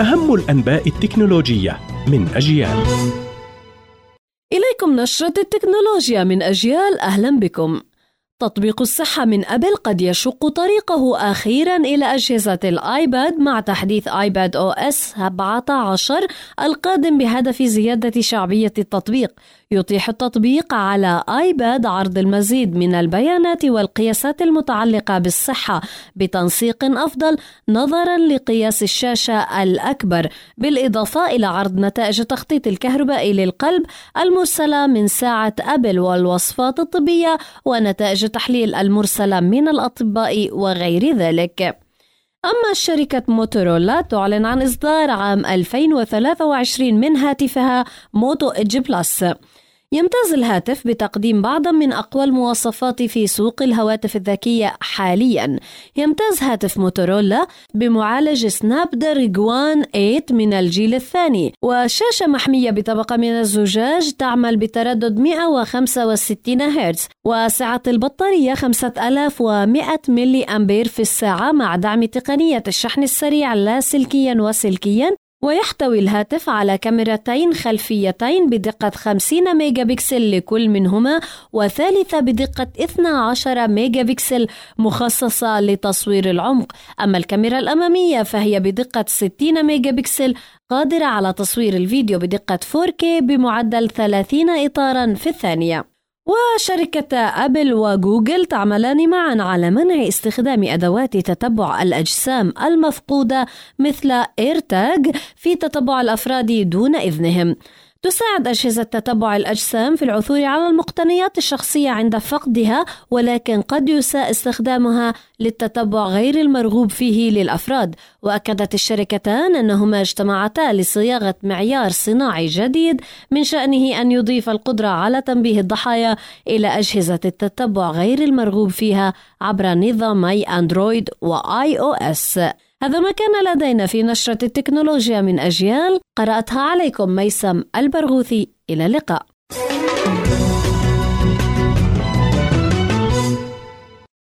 أهم الأنباء التكنولوجية من أجيال. إليكم نشرة التكنولوجيا من أجيال. أهلا بكم. تطبيق الصحة من أبل قد يشق طريقه أخيرا إلى أجهزة الآيباد مع تحديث آيباد أو إس 17 القادم بهدف زيادة شعبية التطبيق. يتيح التطبيق على آيباد عرض المزيد من البيانات والقياسات المتعلقة بالصحة بتنسيق أفضل نظرا لقياس الشاشة الأكبر بالإضافة إلى عرض نتائج التخطيط الكهربائي للقلب المرسلة من ساعة أبل والوصفات الطبية ونتائج التحليل المرسلة من الأطباء وغير ذلك. أما شركة موتورولا تعلن عن إصدار عام 2023 من هاتفها موتو إدج بلس يمتاز الهاتف بتقديم بعض من أقوى المواصفات في سوق الهواتف الذكية حاليا. يمتاز هاتف موتورولا بمعالج سناب دراجون 8 من الجيل الثاني. وشاشة محمية بطبقة من الزجاج تعمل بتردد 165 هرتز. وسعة البطارية 5100 ملي أمبير في الساعة مع دعم تقنية الشحن السريع لاسلكيا وسلكيا ويحتوي الهاتف على كاميرتين خلفيتين بدقة 50 ميجا بكسل لكل منهما وثالثة بدقة 12 ميجا بكسل مخصصة لتصوير العمق. أما الكاميرا الأمامية فهي بدقة 60 ميجا بكسل قادرة على تصوير الفيديو بدقة 4K بمعدل 30 إطارا في الثانية. وشركة أبل وجوجل تعملان معا على منع استخدام أدوات تتبع الأجسام المفقودة مثل AirTag في تتبع الأفراد دون إذنهم. تساعد أجهزة تتبع الأجسام في العثور على المقتنيات الشخصية عند فقدها ولكن قد يساء استخدامها للتتبع غير المرغوب فيه للأفراد. وأكدت الشركتان أنهما اجتمعتا لصياغة معيار صناعي جديد من شأنه أن يضيف القدرة على تنبيه الضحايا إلى أجهزة التتبع غير المرغوب فيها عبر نظامي أندرويد وآي أو إس. هذا ما كان لدينا في نشرة التكنولوجيا من أجيال. قرأتها عليكم ميسم البرغوثي. إلى اللقاء.